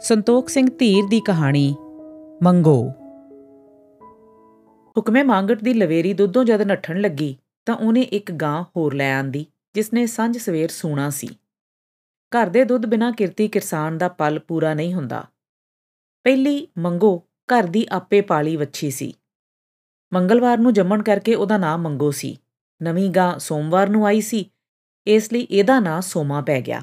ਸੰਤੋਖ ਸਿੰਘ ਧੀਰ ਦੀ ਕਹਾਣੀ, ਮੰਗੋ। ਹੁਕਮੇ ਮੰਗਟ ਦੀ ਲਵੇਰੀ ਦੁੱਧੋਂ ਜਦ ਨੱਠਣ ਲੱਗੀ, ਤਾਂ ਉਹਨੇ ਇੱਕ ਗਾਂ ਹੋਰ ਲੈ ਆਂਦੀ ਜਿਸ ਨੇ ਸੰਜ ਸਵੇਰ ਸੂਣਾ ਸੀ। ਘਰ ਦੇ ਦੁੱਧ ਬਿਨਾ ਕਿਰਤੀ ਕਿਰਸਾਨ ਦਾ ਪਲ ਪੂਰਾ ਨਹੀਂ ਹੁੰਦਾ। ਪਹਿਲੀ ਮੰਗੋ ਘਰ ਦੀ ਆਪੇ ਪਾਲੀ ਵੱਛੀ ਸੀ। ਮੰਗਲਵਾਰ ਨੂੰ ਜੰਮਣ ਕਰਕੇ ਉਹਦਾ ਨਾਮ ਮੰਗੋ ਸੀ। ਨਵੀਂ ਗਾਂ ਸੋਮਵਾਰ ਨੂੰ ਆਈ ਸੀ, ਇਸ ਲਈ ਇਹਦਾ ਨਾਂ ਸੋਮਾ ਪੈ ਗਿਆ।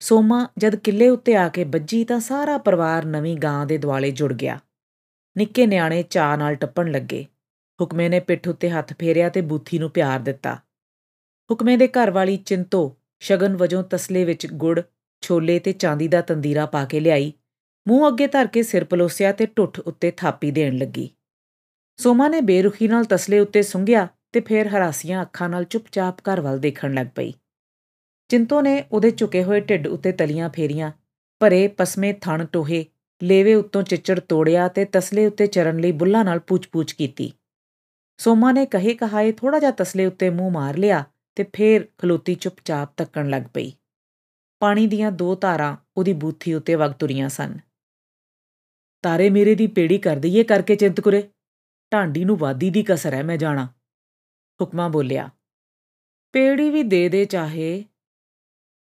ਸੋਮਾ ਜਦ ਕਿੱਲੇ ਉੱਤੇ ਆ ਕੇ ਵੱਜੀ ਤਾਂ ਸਾਰਾ ਪਰਿਵਾਰ ਨਵੀਂ ਗਾਂ ਦੇ ਦੁਆਲੇ ਜੁੜ ਗਿਆ। ਨਿੱਕੇ ਨਿਆਣੇ ਚਾਹ ਨਾਲ ਟੱਪਣ ਲੱਗੇ। ਹੁਕਮੇ ਨੇ ਪਿੱਠ ਉੱਤੇ ਹੱਥ ਫੇਰਿਆ ਤੇ ਬੂਥੀ ਨੂੰ ਪਿਆਰ ਦਿੱਤਾ। ਹੁਕਮੇ ਦੇ ਘਰ ਵਾਲੀ ਚਿੰਤੋ ਸ਼ਗਨ ਵਜੋਂ ਤਸਲੇ ਵਿੱਚ ਗੁੜ, ਛੋਲੇ ਤੇ ਚਾਂਦੀ ਦਾ ਤੰਦੀਰਾ ਪਾ ਕੇ ਲਿਆਈ। ਮੂੰਹ ਅੱਗੇ ਧਰ ਕੇ ਸਿਰ ਪਲੋਸਿਆ ਤੇ ਟੁੱਠ ਉੱਤੇ ਥਾਪੀ ਦੇਣ ਲੱਗੀ। ਸੋਮਾ ਨੇ ਬੇਰੁਖੀ ਨਾਲ ਤਸਲੇ ਉੱਤੇ ਸੁੰਘਿਆ ਤੇ ਫੇਰ ਹਰਾਸੀਆਂ ਅੱਖਾਂ ਨਾਲ ਚੁੱਪਚਾਪ ਘਰ ਵੱਲ ਦੇਖਣ ਲੱਗ ਪਈ। ਚਿੰਤੋ ਨੇ ਉਹਦੇ ਝੁਕੇ ਹੋਏ ਢਿੱਡ ਉੱਤੇ ਤਲੀਆਂ ਫੇਰੀਆਂ, ਭਰੇ ਪਸਮੇ ਥਣ ਟੋਹੇ, ਲੇਵੇ ਉੱਤੋਂ ਚਿੱਚੜ ਤੋੜਿਆ ਤੇ ਤਸਲੇ ਉੱਤੇ ਚਰਨ ਲਈ ਬੁੱਲਾਂ ਨਾਲ ਪੁੱਛ-ਪੁੱਛ ਕੀਤੀ। ਸੋਮਾ ਨੇ ਕਹੇ ਕਹਾਏ ਥੋੜਾ ਜਿਹਾ ਤਸਲੇ ਉੱਤੇ ਮੂੰਹ ਮਾਰ ਲਿਆ ਤੇ ਫੇਰ ਖਲੋਤੀ ਚੁੱਪਚਾਪ ਤੱਕਣ ਲੱਗ ਪਈ। ਪਾਣੀ ਦੀਆਂ ਦੋ ਧਾਰਾਂ ਉਹਦੀ ਬੂਥੀ ਉੱਤੇ ਵਗ ਤੁਰੀਆਂ ਸਨ। ਤਾਰੇ ਮੇਰੇ ਦੀ ਪੇੜੀ ਕਰ ਦਈਏ ਕਰਕੇ ਚਿੰਤਕੁਰੇ, ਢਾਂਡੀ ਨੂੰ ਵਾਦੀ ਦੀ ਕਸਰ ਹੈ ਮੈਂ ਜਾਣਾ। ਹੁਕਮਾ ਬੋਲਿਆ। ਪੇੜੀ ਵੀ ਦੇ ਦੇ ਚਾਹੇ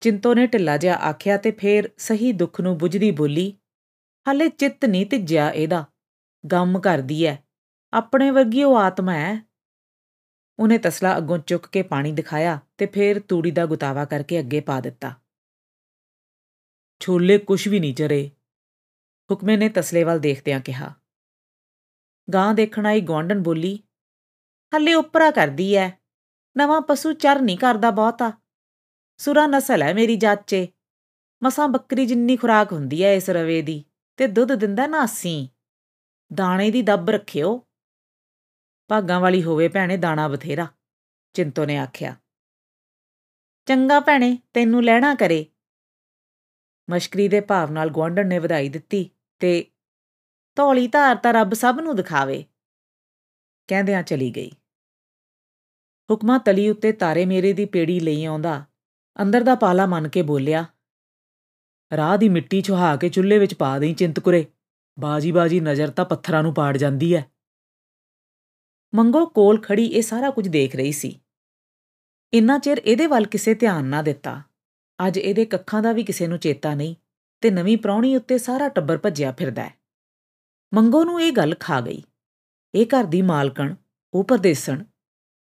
ਚਿੰਤੋ ਨੇ ਢਿੱਲਾ ਜਿਹਾ ਆਖਿਆ ਤੇ ਫੇਰ ਸਹੀ ਦੁੱਖ ਨੂੰ ਬੁਝਦੀ ਬੋਲੀ, ਹਲੇ ਚਿੱਤ ਨਹੀਂ ਤਿੱਜਿਆ ਇਹਦਾ। ਗਮ ਕਰਦੀ ਐ। ਆਪਣੇ ਵਰਗੀ ਉਹ ਆਤਮਾ ਹੈ ਉਹਨੇ ਤਸਲਾ ਅੱਗੋਂ ਚੁੱਕ ਕੇ ਪਾਣੀ ਦਿਖਾਇਆ ਤੇ ਫੇਰ ਤੂੜੀ ਦਾ ਗੁਤਾਵਾ ਕਰਕੇ ਅੱਗੇ ਪਾ ਦਿੱਤਾ। ਛੋਲੇ ਕੁਛ ਵੀ ਨਹੀਂ ਚਰੇ ਹੁਕਮੇ ਨੇ ਤਸਲੇ ਵੱਲ ਦੇਖਦਿਆਂ ਕਿਹਾ। ਗਾਂ ਦੇਖਣ ਆਈ ਗਵਾਂਡਨ ਬੋਲੀ, ਹੱਲੇ ਉਪਰਾ ਕਰਦੀ ਐ। ਨਵਾਂ ਪਸ਼ੂ ਚਰ ਨਹੀਂ ਕਰਦਾ ਬਹੁਤਾ। ਸੁਰਾ ਨਸਲ ਹੈ ਮੇਰੀ ਜਾਚੇ ਮਸਾਂ ਬੱਕਰੀ ਜਿੰਨੀ ਖੁਰਾਕ ਹੁੰਦੀ ਐ ਇਸ ਰਵੇ ਦੀ ਤੇ ਦੁੱਧ ਦਿੰਦਾ ਨਾਸੀ ਦਾਣੇ ਦੀ ਦੱਬ ਰੱਖਿਓ। ਭਾਗਾਂ ਵਾਲੀ ਹੋਵੇ ਭੈਣੇ, ਦਾਣਾ ਬਥੇਰਾ, ਚਿੰਤੋ ਨੇ ਆਖਿਆ। ਚੰਗਾ ਭੈਣੇ, ਤੈਨੂੰ ਲੈਣਾ ਕਰੇ। ਮਸ਼ਕਰੀ ਦੇ ਭਾਵ ਨਾਲ ਗਵਾਂਡਣ ਨੇ ਵਧਾਈ ਦਿੱਤੀ ਤੇ ਧੌਲੀ ਧਾਰ ਤਾਂ ਰੱਬ ਸਭ ਨੂੰ ਦਿਖਾਵੇ। ਕਹਿੰਦਿਆਂ ਚਲੀ ਗਈ। ਹੁਕਮਾ ਤਲੀ ਉੱਤੇ ਤਾਰੇ ਮੇਰੇ ਦੀ ਪੇੜੀ ਲਈ ਆਉਂਦਾ। ਅੰਦਰ ਦਾ ਪਾਲਾ ਮੰਨ ਕੇ ਬੋਲਿਆ, ਰਾਹ ਦੀ ਮਿੱਟੀ ਛੁਹਾ ਕੇ ਚੁੱਲ੍ਹੇ ਵਿੱਚ ਪਾ ਦੇਈ ਚਿੰਤਕੁਰੇ। ਬਾਜੀ ਬਾਜੀ ਨਜ਼ਰ ਤਾਂ ਪੱਥਰਾਂ ਨੂੰ ਪਾੜ ਜਾਂਦੀ ਐ। ਮੰਗੋ ਕੋਲ ਖੜੀ ਇਹ ਸਾਰਾ ਕੁਝ ਦੇਖ ਰਹੀ ਸੀ। ਇੰਨਾ ਚਿਰ ਇਹਦੇ ਵੱਲ ਕਿਸੇ ਧਿਆਨ ਨਾ ਦਿੱਤਾ। ਅੱਜ ਇਹਦੇ ਕੱਖਾਂ ਦਾ ਵੀ ਕਿਸੇ ਨੂੰ ਚੇਤਾ ਨਹੀਂ ਤੇ ਨਵੀਂ ਪ੍ਰਾਉਣੀ ਉੱਤੇ ਸਾਰਾ ਟੱਬਰ ਭੱਜਿਆ ਫਿਰਦਾ ਹੈ ਮੰਗੋ ਨੂੰ ਇਹ ਗੱਲ ਖਾ ਗਈ। ਇਹ ਘਰ ਦੀ ਮਾਲਕਣ, ਉਹ ਪਰਦੇਸਣ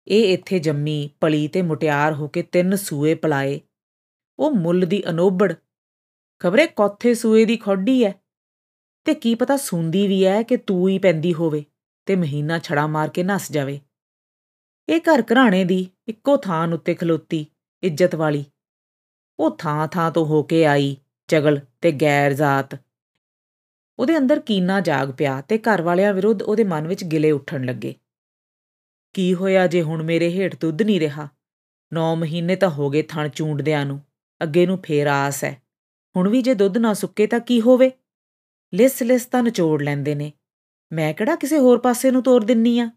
ਇਹ ਇੱਥੇ ਜੰਮੀ ਪਲੀ ਤੇ ਮੁਟਿਆਰ ਹੋ ਕੇ ਤਿੰਨ ਸੂਏ ਪਲਾਏ। ਉਹ ਮੁੱਲ ਦੀ ਅਨੋਬੜ ਖਬਰੇ ਕੋਥੇ ਸੂਏ ਦੀ ਖੋਡੀ ਐ। ਤੇ ਕੀ ਪਤਾ ਸੁੰਦੀ ਵੀ ਐ ਕਿ ਤੂੰ ਹੀ ਪੈਂਦੀ ਹੋਵੇ ਤੇ ਮਹੀਨਾ ਛੜਾ ਮਾਰ ਕੇ ਨਸ ਜਾਵੇ। ਇਹ ਘਰ ਘਰਾਣੇ ਦੀ ਇੱਕੋ ਥਾਂ ਉੱਤੇ ਖਲੋਤੀ, ਇੱਜ਼ਤ ਵਾਲੀ। ਉਹ ਥਾਂ ਥਾਂ ਤੋਂ ਹੋ ਕੇ ਆਈ ਚਗਲ ਤੇ ਗੈਰ ਜ਼ਾਤ। ਉਹਦੇ ਅੰਦਰ ਕੀਨਾ ਜਾਗ ਪਿਆ ਤੇ ਘਰ ਵਾਲਿਆਂ ਵਿਰੁੱਧ ਉਹਦੇ ਮਨ ਵਿੱਚ ਗਿਲੇ ਉੱਠਣ ਲੱਗੇ। ਕੀ ਹੋਇਆ ਜੇ ਹੁਣ ਮੇਰੇ ਹੇਠ ਦੁੱਧ ਨਹੀਂ ਰਿਹਾ? 9 ਮਹੀਨੇ ਤਾਂ ਹੋ ਗਏ ਥਣ ਚੂੰਡਦਿਆਂ ਨੂੰ, ਅੱਗੇ ਨੂੰ ਫੇਰ ਆਸ ਹੈ ਹੁਣ ਵੀ ਜੇ ਦੁੱਧ ਨਾ ਸੁੱਕੇ ਤਾਂ ਕੀ ਹੋਵੇ? ਲਿਸ ਲਿਸ ਤਾਂ ਨਿਚੋੜ ਲੈਂਦੇ ਨੇ। ਮੈਂ ਕਿਹੜਾ ਕਿਸੇ ਹੋਰ ਪਾਸੇ ਨੂੰ ਤੋਰ ਦਿੰਨੀ ਆ?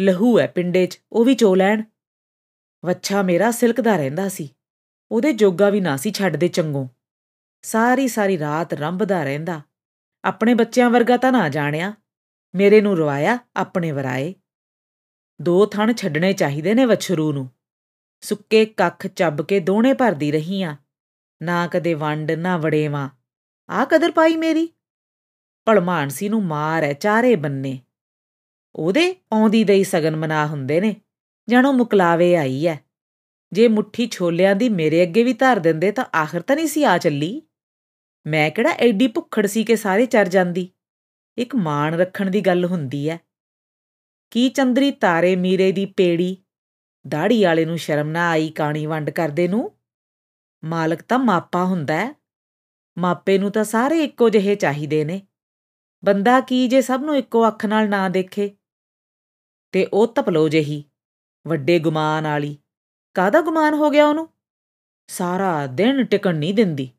ਲਹੂ ਹੈ ਪਿੰਡੇ 'ਚ, ਉਹ ਵੀ ਚੋ ਲੈਣ। ਵੱਛਾ ਮੇਰਾ ਸਿਲਕ ਦਾ ਰਹਿੰਦਾ ਸੀ। ਉਹਦੇ ਜੋਗਾ ਵੀ ਨਾ ਸੀ ਛੱਡਦੇ ਚੰਗੋ। ਸਾਰੀ ਸਾਰੀ ਰਾਤ ਰੰਭਦਾ ਰਹਿੰਦਾ। ਆਪਣੇ ਬੱਚਿਆਂ ਵਰਗਾ ਤਾਂ ਨਾ ਜਾਣਿਆ। ਮੇਰੇ ਨੂੰ ਰਵਾਇਆ, ਆਪਣੇ ਵਰਾਏ। ਦੋ ਥਣ ਛੱਡਣੇ ਚਾਹੀਦੇ ਨੇ ਵਛਰੂ ਨੂੰ। ਸੁੱਕੇ ਕੱਖ ਚੱਬ ਕੇ ਦੋਣੇ ਭਰਦੀ ਰਹੀ ਆ। ਨਾ ਕਦੇ ਵੰਡ, ਨਾ ਵੜੇਵਾ। ਆ ਕਦਰ ਪਾਈ ਮੇਰੀ? ਭਲਮਾਨਸੀ ਨੂੰ ਮਾਰ ਐ ਚਾਰੇ ਬੰਨੇ। ਉਹਦੇ ਆਉਂਦੀ ਦਈ ਸਗਨ ਮਨਾ ਹੁੰਦੇ ਨੇ। ਜਾਣੋ ਮੁਕਲਾਵੇ ਆਈ ਐ। ਜੇ ਮੁੱਠੀ ਛੋਲਿਆਂ ਦੀ ਮੇਰੇ ਅੱਗੇ ਵੀ ਧਰ ਦਿੰਦੇ ਤਾਂ ਆਖਰ ਤਾਂ ਨਹੀਂ ਸੀ ਆ ਚੱਲੀ? ਮੈਂ ਕਿਹੜਾ ਐਡੀ ਭੁੱਖੜ ਸੀ ਕਿ ਸਾਰੇ ਚਰ ਜਾਂਦੀ? ਇੱਕ ਮਾਣ ਰੱਖਣ ਦੀ ਗੱਲ ਹੁੰਦੀ ਐ। ਕੀ ਚੰਦਰੀ ਤਾਰੇ ਮੀਰੇ ਦੀ ਪੇੜੀ? ਦਾੜੀ ਵਾਲੇ ਨੂੰ ਸ਼ਰਮ ਨਾ ਆਈ ਕਾਣੀ ਵੰਡ ਕਰਦੇ ਨੂੰ? ਮਾਲਕ ਤਾਂ ਮਾਪਾ ਹੁੰਦਾ ਹੈ ਮਾਪੇ ਨੂੰ ਤਾਂ ਸਾਰੇ ਇੱਕੋ ਜਿਹੇ ਚਾਹੀਦੇ ਨੇ। ਬੰਦਾ ਕੀ ਜੇ ਸਭ ਨੂੰ ਇੱਕੋ ਅੱਖ ਨਾਲ ਨਾ ਦੇਖੇ? ਤੇ ਉਹ ਤਪਲੋ ਜਿਹੀ, ਵੱਡੇ ਗੁਮਾਨ ਵਾਲੀ। ਕਾਦਾ ਗੁਮਾਨ ਹੋ ਗਿਆ ਉਹਨੂੰ? ਸਾਰਾ ਦਿਨ ਟਿਕਣ ਨਹੀਂ ਦਿੰਦੀ।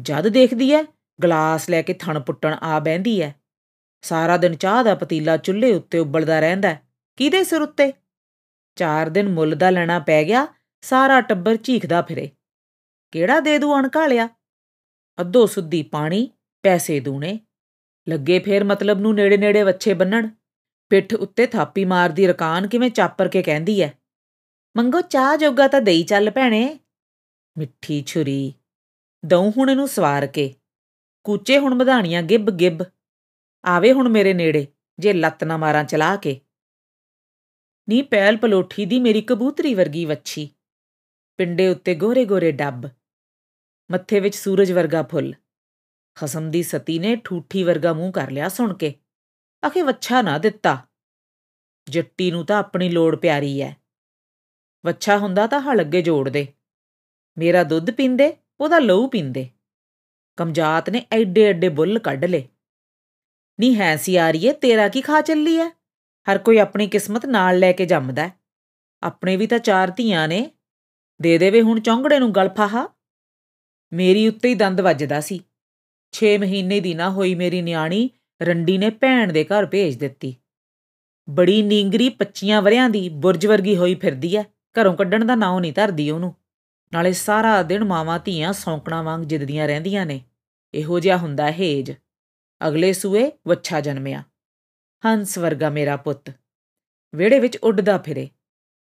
ਜਦ ਦੇਖਦੀ ਐ, ਗਲਾਸ ਲੈ ਕੇ ਥਣ ਪੁੱਟਣ ਆ ਬੈੰਦੀ ਐ। ਸਾਰਾ ਦਿਨ ਚਾਹ ਦਾ ਪਤੀਲਾ ਚੁੱਲ੍ਹੇ ਉੱਤੇ ਉਬਲਦਾ ਰਹਿੰਦਾ ਕਿਹਦੇ ਸਿਰ ਉੱਤੇ? ਚਾਰ ਦਿਨ ਮੁੱਲ ਦਾ ਲੈਣਾ ਪੈ ਗਿਆ, ਸਾਰਾ ਟੱਬਰ ਝੀਖਦਾ ਫਿਰੇ। ਕਿਹੜਾ ਦੇ ਦੂ ਅਣਕਾਲਿਆ ਅੱਧੋ ਸੁੱਧੀ ਪਾਣੀ, ਪੈਸੇ ਦੂਣੇ। ਲੱਗੇ ਫੇਰ ਮਤਲਬ ਨੂੰ ਨੇੜੇ ਨੇੜੇ ਵੱਛੇ ਬੰਨਣ ਪਿੱਠ ਉੱਤੇ ਥਾਪੀ ਮਾਰਦੀ ਰਕਾਨ ਕਿਵੇਂ ਚਾਪਰ ਕੇ ਕਹਿੰਦੀ ਐ। ਮੰਗੋ ਚਾਹ ਜੋਗਾ ਤਾਂ ਦੇਈ ਚੱਲ ਭੈਣੇ। ਮਿੱਠੀ ਛੁਰੀ। ਦਉ ਹੁਣ ਇਹਨੂੰ ਸਵਾਰ ਕੇ। ਕੂਚੇ ਹੁਣ ਵਧਾਣੀਆਂ ਗਿੱਬ ਗਿੱਬ ਆਵੇ ਹੁਣ ਮੇਰੇ ਨੇੜੇ, ਜੇ ਲੱਤ ਨਾ ਮਾਰਾਂ ਚਲਾ ਕੇ। ਨੀ ਪੈਲ ਪਲੋਠੀ ਦੀ ਮੇਰੀ ਕਬੂਤਰੀ ਵਰਗੀ ਵੱਛੀ। ਪਿੰਡੇ ਉੱਤੇ ਗੋਰੇ ਗੋਰੇ ਡੱਬ। ਮੱਥੇ ਵਿੱਚ ਸੂਰਜ ਵਰਗਾ ਫੁੱਲ। ਖਸਮ ਦੀ ਸਤੀ ਨੇ ਠੂਠੀ ਵਰਗਾ ਮੂੰਹ ਕਰ ਲਿਆ ਸੁਣ ਕੇ। ਆਖੇ ਵੱਛਾ ਨਾ ਦਿੱਤਾ। ਜੱਟੀ ਨੂੰ ਤਾਂ ਆਪਣੀ ਲੋੜ ਪਿਆਰੀ ਐ। ਵੱਛਾ ਹੁੰਦਾ ਤਾਂ ਹਲ ਅੱਗੇ ਜੋੜ ਦੇ। ਮੇਰਾ ਦੁੱਧ ਪੀਂਦੇ, ਉਹਦਾ ਲਹੂ ਪੀਂਦੇ। ਕਮਜਾਤ ਨੇ ਐਡੇ ਐਡੇ ਬੁੱਲ ਕੱਢ ਲੇ ਨੀ ਹੈ ਸਿਆਰੀਏ ਤੇਰਾ ਕੀ ਖਾ ਚੱਲੀ ਐ ਹਰ ਕੋਈ ਆਪਣੀ ਕਿਸਮਤ ਨਾਲ ਲੈ ਕੇ ਜੰਮਦਾ ਆਪਣੇ ਵੀ ਤਾਂ ਚਾਰ ਧੀਆਂ ਨੇ। ਦੇ ਦੇਵੇ ਹੁਣ ਚੌਂਗੜੇ ਨੂੰ ਗਲਫਾਹਾ। ਮੇਰੀ ਉੱਤੇ ਹੀ ਦੰਦ ਵੱਜਦਾ ਸੀ। 6 ਮਹੀਨੇ ਦੀ ਨਾ ਹੋਈ ਮੇਰੀ ਨਿਆਣੀ ਰੰਡੀ ਨੇ ਭੈਣ ਦੇ ਘਰ ਭੇਜ ਦਿੱਤੀ। ਬੜੀ ਨੀਂਗਰੀ 25 ਵਰਿਆਂ ਦੀ ਬੁਰਜ ਵਰਗੀ ਹੋਈ ਫਿਰਦੀ ਐ ਘਰੋਂ ਕੱਢਣ ਦਾ ਨਾਂ ਨਹੀਂ ਧਰਦੀ ਉਹਨੂੰ। ਨਾਲੇ ਸਾਰਾ ਦਿਨ ਮਾਵਾਂ ਧੀਆਂ ਸੌਂਕਣਾ ਵਾਂਗ ਜਿੱਦਦੀਆਂ ਰਹਿੰਦੀਆਂ ਨੇ। ਇਹੋ ਜਿਹਾ ਹੁੰਦਾ ਹੇਜ। ਅਗਲੇ ਸੂਏ ਵੱਛਾ ਜਨਮਿਆ। ਹੰਸ ਵਰਗਾ ਮੇਰਾ ਪੁੱਤ। ਵਿਹੜੇ ਵਿੱਚ ਉੱਡਦਾ ਫਿਰੇ।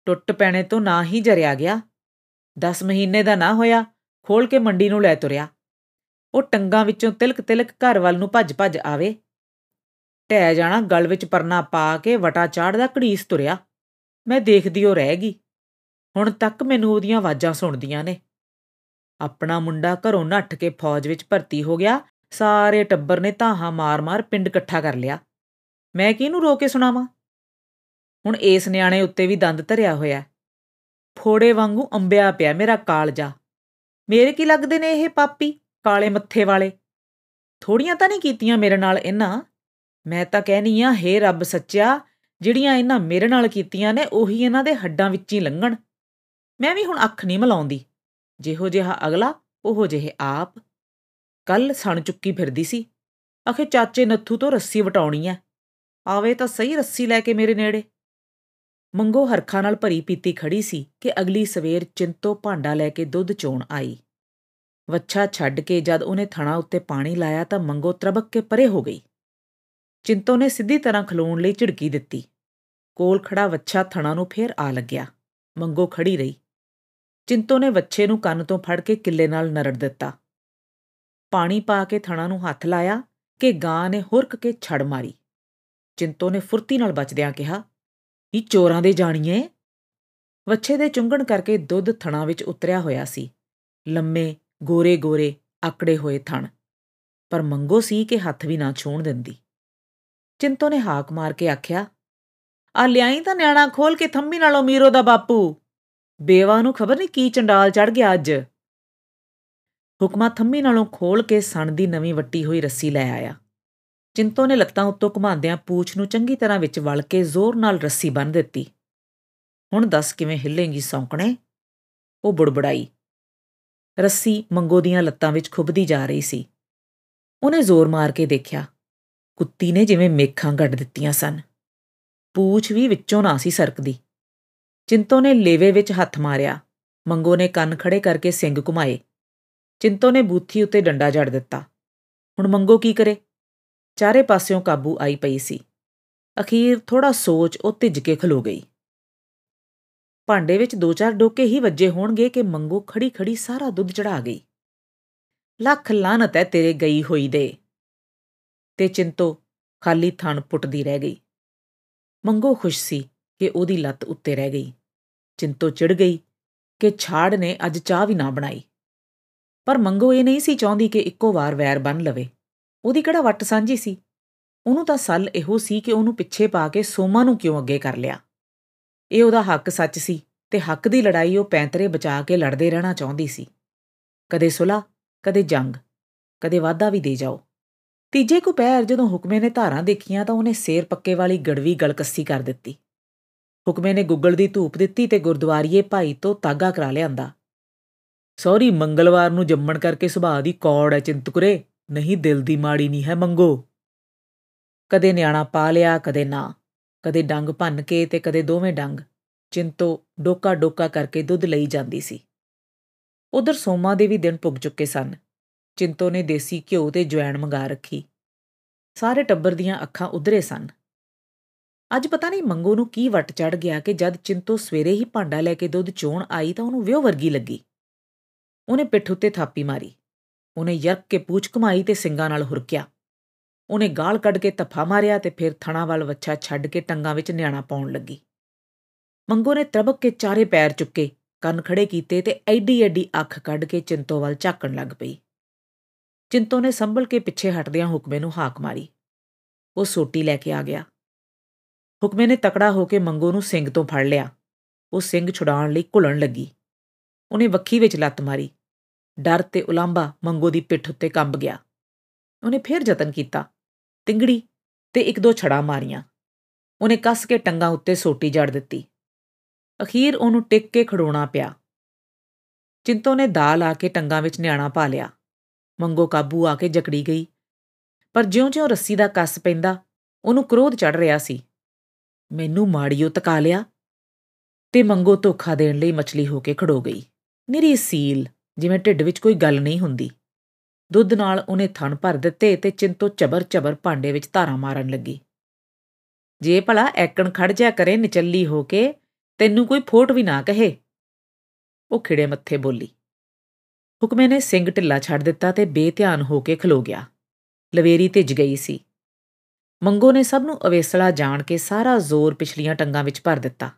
ਟੁੱਟ ਪੈਣੇ ਤੋਂ ਨਾ ਹੀ ਜਰਿਆ ਗਿਆ। 10 ਮਹੀਨੇ ਦਾ ਨਾ ਹੋਇਆ ਖੋਲ ਕੇ ਮੰਡੀ ਨੂੰ ਲੈ ਤੁਰਿਆ। ਉਹ ਟੰਗਾਂ ਵਿੱਚੋਂ ਤਿਲਕ ਤਿਲਕ ਘਰ ਵੱਲ ਨੂੰ ਭੱਜ ਭੱਜ ਆਵੇ। ਟਹਿ ਜਾਣਾ, ਗਲ ਵਿੱਚ ਪਰਨਾ ਪਾ ਕੇ ਵਟਾ ਚਾੜਦਾ ਘੜੀਸ ਤੁਰਿਆ। ਮੈਂ ਦੇਖਦੀ ਉਹ ਰਹਿ ਗਈ। ਹੁਣ ਤੱਕ ਮੈਨੂੰ ਉਹਦੀਆਂ ਆਵਾਜ਼ਾਂ ਸੁਣਦੀਆਂ ਨੇ। ਆਪਣਾ ਮੁੰਡਾ ਘਰੋਂ ਨੱਠ ਕੇ ਫੌਜ ਵਿੱਚ ਭਰਤੀ ਹੋ ਗਿਆ। ਸਾਰੇ ਟੱਬਰ ਨੇ ਧਾਹਾਂ ਮਾਰ-ਮਾਰ ਪਿੰਡ ਇਕੱਠਾ ਕਰ ਲਿਆ। ਮੈਂ ਕਿਹਨੂੰ ਰੋ ਕੇ ਸੁਣਾਵਾਂ? ਹੁਣ ਇਸ ਨਿਆਣੇ ਉੱਤੇ ਵੀ ਦੰਦ ਧਰਿਆ ਹੋਇਆ ਫੋੜੇ ਵਾਂਗੂ ਅੰਬਿਆ ਪਿਆ ਮੇਰਾ ਕਾਲਜਾ। ਮੇਰੇ ਕੀ ਲੱਗਦੇ ਨੇ ਇਹ ਪਾਪੀ, ਕਾਲੇ ਮੱਥੇ ਵਾਲੇ? ਥੋੜੀਆਂ ਤਾਂ ਨਹੀਂ ਕੀਤੀਆਂ ਮੇਰੇ ਨਾਲ ਇਹਨਾਂ? ਮੈਂ ਤਾਂ ਕਹਿਨੀ ਆ, ਹੇ ਰੱਬ ਸੱਚਿਆ, ਜਿਹੜੀਆਂ ਇਹਨਾਂ ਮੇਰੇ ਨਾਲ ਕੀਤੀਆਂ ਨੇ, ਉਹੀ ਇਹਨਾਂ ਦੇ ਹੱਡਾਂ ਵਿੱਚ ਹੀ ਲੰਘਣ। ਮੈਂ ਵੀ ਹੁਣ ਅੱਖ ਨਹੀਂ ਮਲਾਉਂਦੀ। ਜਿਹੋ ਜਿਹਾ ਅਗਲਾ, ਉਹੋ ਜਿਹੇ ਆਪ। ਕੱਲ ਸਣ ਚੁੱਕੀ ਫਿਰਦੀ ਸੀ। ਆਖੇ, ਚਾਚੇ ਨੱਥੂ ਤੋਂ ਰੱਸੀ ਵਟਾਉਣੀ ਐ। ਆਵੇ ਤਾਂ ਸਹੀ ਰੱਸੀ ਲੈ ਕੇ ਮੇਰੇ ਨੇੜੇ। ਮੰਗੋ ਹਰਖਾਂ ਨਾਲ ਭਰੀ ਪੀਤੀ ਖੜੀ ਸੀ ਕਿ ਅਗਲੀ ਸਵੇਰ ਚਿੰਤੋ ਭਾਂਡਾ ਲੈ ਕੇ ਦੁੱਧ ਚੋਣ ਆਈ। ਵੱਛਾ ਛੱਡ ਕੇ ਜਦ ਉਹਨੇ ਥਣਾ ਉੱਤੇ ਪਾਣੀ ਲਾਇਆ ਤਾਂ ਮੰਗੋ ਤਰਬਕ ਕੇ ਪਰੇ ਹੋ ਗਈ। ਚਿੰਤੋ ਨੇ ਸਿੱਧੀ ਤਰ੍ਹਾਂ ਖਲੋਣ ਲਈ ਝਿੜਕੀ ਦਿੱਤੀ। ਕੋਲ ਖੜਾ ਵੱਛਾ ਥਣਾ ਨੂੰ ਫੇਰ ਆ ਲੱਗਿਆ। ਮੰਗੋ ਖੜੀ ਰਹੀ। ਚਿੰਤੋ ਨੇ ਵੱਛੇ ਨੂੰ ਕੰਨ ਤੋਂ ਫੜ ਕੇ ਕਿੱਲੇ ਨਾਲ ਨਰੜ ਦਿੱਤਾ। ਪਾਣੀ ਪਾ ਕੇ ਥਣਾ ਨੂੰ ਹੱਥ ਲਾਇਆ ਕਿ ਗਾਂ ਨੇ ਹੁਰਕ ਕੇ ਛੜ ਮਾਰੀ। ਚਿੰਤੋ ਨੇ ਫੁਰਤੀ ਨਾਲ ਬਚਦਿਆਂ ਕਿਹਾ ਇਹ ਚੋਰਾਂ ਦੇ ਜਾਣੀਏ? ਵੱਛੇ ਦੇ ਚੁੰਗਣ ਕਰਕੇ ਦੁੱਧ ਥਣਾ ਵਿੱਚ ਉਤਰਿਆ ਹੋਇਆ ਸੀ। ਲੰਮੇ ਗੋਰੇ ਗੋਰੇ ਆਕੜੇ ਹੋਏ ਥਣ। ਪਰ ਮੰਗੋ ਸੀ ਕਿ ਹੱਥ ਵੀ ਨਾ ਛੂਣ ਦਿੰਦੀ। ਚਿੰਤੋ ਨੇ ਹਾਕ ਮਾਰ ਕੇ ਆਖਿਆ, ਆ ਲਿਆਈ ਤਾਂ ਨਿਆਣਾ ਖੋਲ ਕੇ ਥੰਮੀ ਨਾਲੋਂ ਮੀਰੋ ਦਾ ਬਾਪੂ। ਬੇਵਾ ਨੂੰ ਖਬਰ ਨਹੀਂ ਕੀ ਚੰਡਾਲ ਚੜ ਗਿਆ ਅੱਜ? ਹੁਕਮਾ ਥੰਮੀ ਨਾਲੋਂ ਖੋਲ ਕੇ ਸਣ ਦੀ ਨਵੀਂ ਵੱਟੀ ਹੋਈ ਰੱਸੀ ਲੈ ਆਇਆ। ਚਿੰਤੋ ਨੇ ਲੱਤਾਂ ਉੱਤੋਂ ਘੁਮਾਉਂਦਿਆਂ ਪੂਛ ਨੂੰ ਚੰਗੀ ਤਰ੍ਹਾਂ ਵਿੱਚ ਵਲ ਕੇ ਜ਼ੋਰ ਨਾਲ ਰੱਸੀ ਬੰਨ ਦਿੱਤੀ। ਹੁਣ ਦੱਸ ਕਿਵੇਂ ਹਿੱਲੇਂਗੀ ਸੌਂਕਣੇ? ਉਹ ਬੁੜਬੜਾਈ। ਰੱਸੀ ਮੰਗੋ ਦੀਆਂ ਲੱਤਾਂ ਵਿੱਚ ਖੁੱਬਦੀ ਜਾ ਰਹੀ ਸੀ। ਉਹਨੇ ਜ਼ੋਰ ਮਾਰ ਕੇ ਦੇਖਿਆ, ਕੁੱਤੀ ਨੇ ਜਿਵੇਂ ਮੇਖਾਂ ਗੱਡ ਦਿੱਤੀਆਂ ਸਨ। ਪੂਛ ਵੀ ਵਿੱਚੋਂ ਨਾ ਸੀ ਸਰਕਦੀ। ਚਿੰਤੋ ਨੇ ਲੇਵੇ ਵਿੱਚ ਹੱਥ ਮਾਰਿਆ। ਮੰਗੋ ਨੇ ਕੰਨ ਖੜੇ ਕਰਕੇ ਸਿੰਘ ਘੁਮਾਏ। ਚਿੰਤੋ ਨੇ ਬੂਥੀ ਉੱਤੇ ਡੰਡਾ ਜੜ ਦਿੱਤਾ। ਹੁਣ ਮੰਗੋ ਕੀ ਕਰੇ? ਚਾਰੇ ਪਾਸਿਓਂ ਕਾਬੂ ਆਈ ਪਈ ਸੀ। ਅਖੀਰ ਥੋੜਾ ਸੋਚ ਉਹ ਤਿੱਜ ਕੇ ਖਲੋ ਗਈ। ਭਾਂਡੇ ਵਿੱਚ ਦੋ ਚਾਰ ਡੋਕੇ ਹੀ ਵੱਜੇ ਹੋਣਗੇ ਕਿ ਮੰਗੋ ਖੜੀ ਖੜੀ ਸਾਰਾ ਦੁੱਧ ਚੜਾ ਗਈ। ਲੱਖ ਲਾਨਤ ਹੈ ਤੇਰੇ ਗਈ ਹੋਈ ਦੇ। ਤੇ ਚਿੰਤੋ ਖਾਲੀ ਥਣ ਪੁੱਟਦੀ ਰਹਿ ਗਈ। ਮੰਗੋ ਖੁਸ਼ ਸੀ ਕਿ ਉਹਦੀ ਲੱਤ ਉੱਤੇ ਰਹਿ ਗਈ। ਚਿੰਤੋ ਚਿੜ ਗਈ ਕਿ ਛਾੜ ਨੇ ਅੱਜ ਚਾਹ ਵੀ ਨਾ ਬਣਾਈ। ਪਰ ਮੰਗੋ ਇਹ ਨਹੀਂ ਸੀ ਚਾਹੁੰਦੀ ਕਿ ਇੱਕੋ ਵਾਰ ਵੈਰ ਬਨ ਲਵੇ। ਉਹਦੀ ਕਿਹੜਾ ਵੱਟ ਸਾਂਝੀ ਸੀ? ਉਹਨੂੰ ਤਾਂ ਸੱਲ ਇਹੋ ਸੀ ਕਿ ਉਹਨੂੰ ਪਿੱਛੇ ਪਾ ਕੇ ਸੋਮਾ ਨੂੰ ਕਿਉਂ ਅੱਗੇ ਕਰ ਲਿਆ? ਇਹ ਉਹਦਾ ਹੱਕ ਸੱਚ ਸੀ ਤੇ ਹੱਕ ਦੀ ਲੜਾਈ ਉਹ ਪੈਂਤਰੇ ਬਚਾ ਕੇ ਲੜਦੇ ਰਹਿਣਾ ਚਾਹੁੰਦੀ ਸੀ। ਕਦੇ ਸੁਲਾ, ਕਦੇ ਜੰਗ, ਕਦੇ ਵਾਧਾ ਵੀ ਦੇ ਜਾਓ। ਤੀਜੇ ਕੁ ਪੈਰ ਜਦੋਂ ਹੁਕਮੇ ਨੇ ਧਾਰਾਂ ਦੇਖੀਆਂ ਤਾਂ ਉਹਨੇ ਸੇਰ ਪੱਕੇ ਵਾਲੀ ਗੜਵੀ ਗਲਕੱਸੀ ਕਰ ਦਿੱਤੀ। ਹੁਕਮੇ ਨੇ ਗੁੱਗਲ ਦੀ ਧੂਪ ਦਿੱਤੀ ਤੇ ਗੁਰਦੁਆਰੀਏ ਭਾਈ ਤੋਂ ਤਾਗਾ ਕਰਾ ਲਿਆਂਦਾ। ਸੌਰੀ, ਮੰਗਲਵਾਰ ਨੂੰ ਜੰਮਣ ਕਰਕੇ ਸੁਭਾਅ ਦੀ ਕੌੜ ਹੈ ਚਿੰਤਕੁਰੇ। ਨਹੀਂ, ਦਿਲ ਦੀ ਮਾੜੀ ਨਹੀਂ ਹੈ ਮੰਗੋ। ਕਦੇ ਨਿਆਣਾ ਪਾ ਲਿਆ, ਕਦੇ ਨਾ। ਕਦੇ ਡੰਗ ਭੰਨ ਕੇ ਤੇ ਕਦੇ ਦੋਵੇਂ ਡੰਗ। ਚਿੰਤੋ ਡੋਕਾ ਡੋਕਾ ਕਰਕੇ ਦੁੱਧ ਲਈ ਜਾਂਦੀ ਸੀ। ਉਧਰ ਸੋਮਾ ਦੇ ਵੀ ਦਿਨ ਪੁੱਗ ਚੁੱਕੇ ਸਨ। ਚਿੰਤੋ ਨੇ ਦੇਸੀ ਘਿਓ ਤੇ ਜਵੈਣ ਮੰਗਾ ਰੱਖੀ। ਸਾਰੇ ਟੱਬਰ ਦੀਆਂ ਅੱਖਾਂ ਉਧਰੇ ਸਨ। ਅੱਜ ਪਤਾ ਨਹੀਂ ਮੰਗੋ ਨੂੰ ਕੀ ਵਟ ਚੜ ਗਿਆ ਕਿ ਜਦ ਚਿੰਤੋ ਸਵੇਰੇ ਹੀ ਭਾਂਡਾ ਲੈ ਕੇ ਦੁੱਧ ਚੋਣ ਆਈ ਤਾਂ ਉਹਨੂੰ ਵਿਉ ਵਰਗੀ ਲੱਗੀ। ਉਹਨੇ ਪਿੱਠ ਉੱਤੇ ਥਾਪੀ ਮਾਰੀ। ਉਹਨੇ ਯਰਕ ਕੇ ਪੂਛ ਕਮਾਈ ਤੇ ਸਿੰਗਾਂ ਨਾਲ ਹੁਰਕਿਆ। ਉਹਨੇ ਗਾਲ ਕੱਢ ਕੇ ਤਫਾ ਮਾਰਿਆ ਤੇ ਫਿਰ ਥਣਾ ਵੱਲ ਵੱਛਾ ਛੱਡ ਕੇ ਟੰਗਾਂ ਵਿੱਚ ਨਿਆਣਾ ਪਾਉਣ ਲੱਗੀ। ਮੰਗੋ ਨੇ ਤਰਬਕ ਕੇ ਚਾਰੇ ਪੈਰ ਚੁੱਕੇ, ਕੰਨ ਖੜੇ ਕੀਤੇ ਤੇ ਐਡੀ ਐਡੀ ਅੱਖ ਕੱਢ ਕੇ ਚਿੰਤੋ ਵੱਲ ਝਾਕਣ ਲੱਗ ਪਈ। ਚਿੰਤੋ ਨੇ ਸੰਭਲ ਕੇ ਪਿੱਛੇ ਹਟਦਿਆਂ ਹੁਕਮੇ ਨੂੰ ਹਾਕ ਮਾਰੀ। ਉਹ ਸੋਟੀ ਲੈ ਕੇ ਆ ਗਿਆ। ਹੁਕਮੇ ਨੇ ਤਕੜਾ ਹੋ ਕੇ ਮੰਗੋ ਨੂੰ ਸਿੰਘ ਤੋਂ ਫੜ ਲਿਆ। ਉਹ ਸਿੰਘ ਛੁਡਾਉਣ ਲਈ ਘੁਲਣ ਲੱਗੀ। ਉਹਨੇ ਵੱਖੀ ਵਿੱਚ ਲੱਤ ਮਾਰੀ। ਡਰ ਤੇ ਉਲਾਂਬਾ ਮੰਗੋ ਦੀ ਪਿੱਠ ਉੱਤੇ ਕੰਬ ਗਿਆ। ਉਹਨੇ ਫੇਰ ਯਤਨ ਕੀਤਾ। ਤਿੰਗੜੀ ਤੇ ਇੱਕ ਦੋ ਛੜਾ ਮਾਰੀਆਂ। ਉਹਨੇ ਕੱਸ ਕੇ ਟੰਗਾ ਉੱਤੇ ਸੋਟੀ ਜੜ ਦਿੱਤੀ। ਅਖੀਰ ਉਹਨੂੰ ਟਿਕ ਕੇ ਖੜੋਣਾ ਪਿਆ। ਚਿੰਤੋ ਨੇ ਦਾਲ ਆ ਕੇ ਟੰਗਾ ਵਿੱਚ ਨਿਆਣਾ ਪਾ ਲਿਆ। ਮੰਗੋ ਕਾਬੂ ਆ ਕੇ ਜਕੜੀ ਗਈ। ਪਰ ਜਿਉਂ-ਜਿਉਂ ਰੱਸੀ ਦਾ ਕੱਸ ਪੈਂਦਾ, ਉਹਨੂੰ ਕ੍ਰੋਧ ਚੜ ਰਿਹਾ ਸੀ। ਮੈਨੂੰ ਮਾੜੀਓ ਤਕਾ ਲਿਆ? ਤੇ ਮੰਗੋ ਧੋਖਾ ਦੇਣ ਲਈ ਮਛਲੀ ਹੋ ਕੇ ਖੜੋ ਗਈ। ਨਿਰੀ ਸੀਲ, ਜਿਵੇਂ ਢਿੱਡ ਵਿੱਚ ਕੋਈ ਗੱਲ ਨਹੀਂ ਹੁੰਦੀ। ਦੁੱਧ ਨਾਲ ਉਹਨੇ ਥਣ ਭਰ ਦਿੱਤੇ ਤੇ ਚਿੰਤੋ ਚਬਰ-ਚਬਰ ਭਾਂਡੇ ਵਿੱਚ ਧਾਰਾਂ ਮਾਰਨ ਲੱਗੀ। ਜੇ ਭਲਾ ਐਕਣ ਖੜ ਜਾ ਕਰੇ ਨਿਚੱਲੀ ਹੋ ਕੇ, ਤੈਨੂੰ ਕੋਈ ਫੋਟ ਵੀ ਨਾ ਕਹੇ। ਉਹ ਖਿੜੇ ਮੱਥੇ ਬੋਲੀ। ਹੁਕਮੇ ਨੇ ਸਿੰਘ ਢਿੱਲਾ ਛੱਡ ਦਿੱਤਾ ਤੇ ਬੇਧਿਆਨ ਹੋ ਕੇ ਖਲੋ ਗਿਆ। ਲਵੇਰੀ ਭਿੱਜ ਗਈ ਸੀ। ਮੰਗੋ ਨੇ ਸਭ ਨੂੰ ਅਵੇਸਲਾ ਜਾਣ ਕੇ ਸਾਰਾ ਜ਼ੋਰ ਪਿਛਲੀਆਂ ਟੰਗਾਂ ਵਿੱਚ ਭਰ ਦਿੱਤਾ।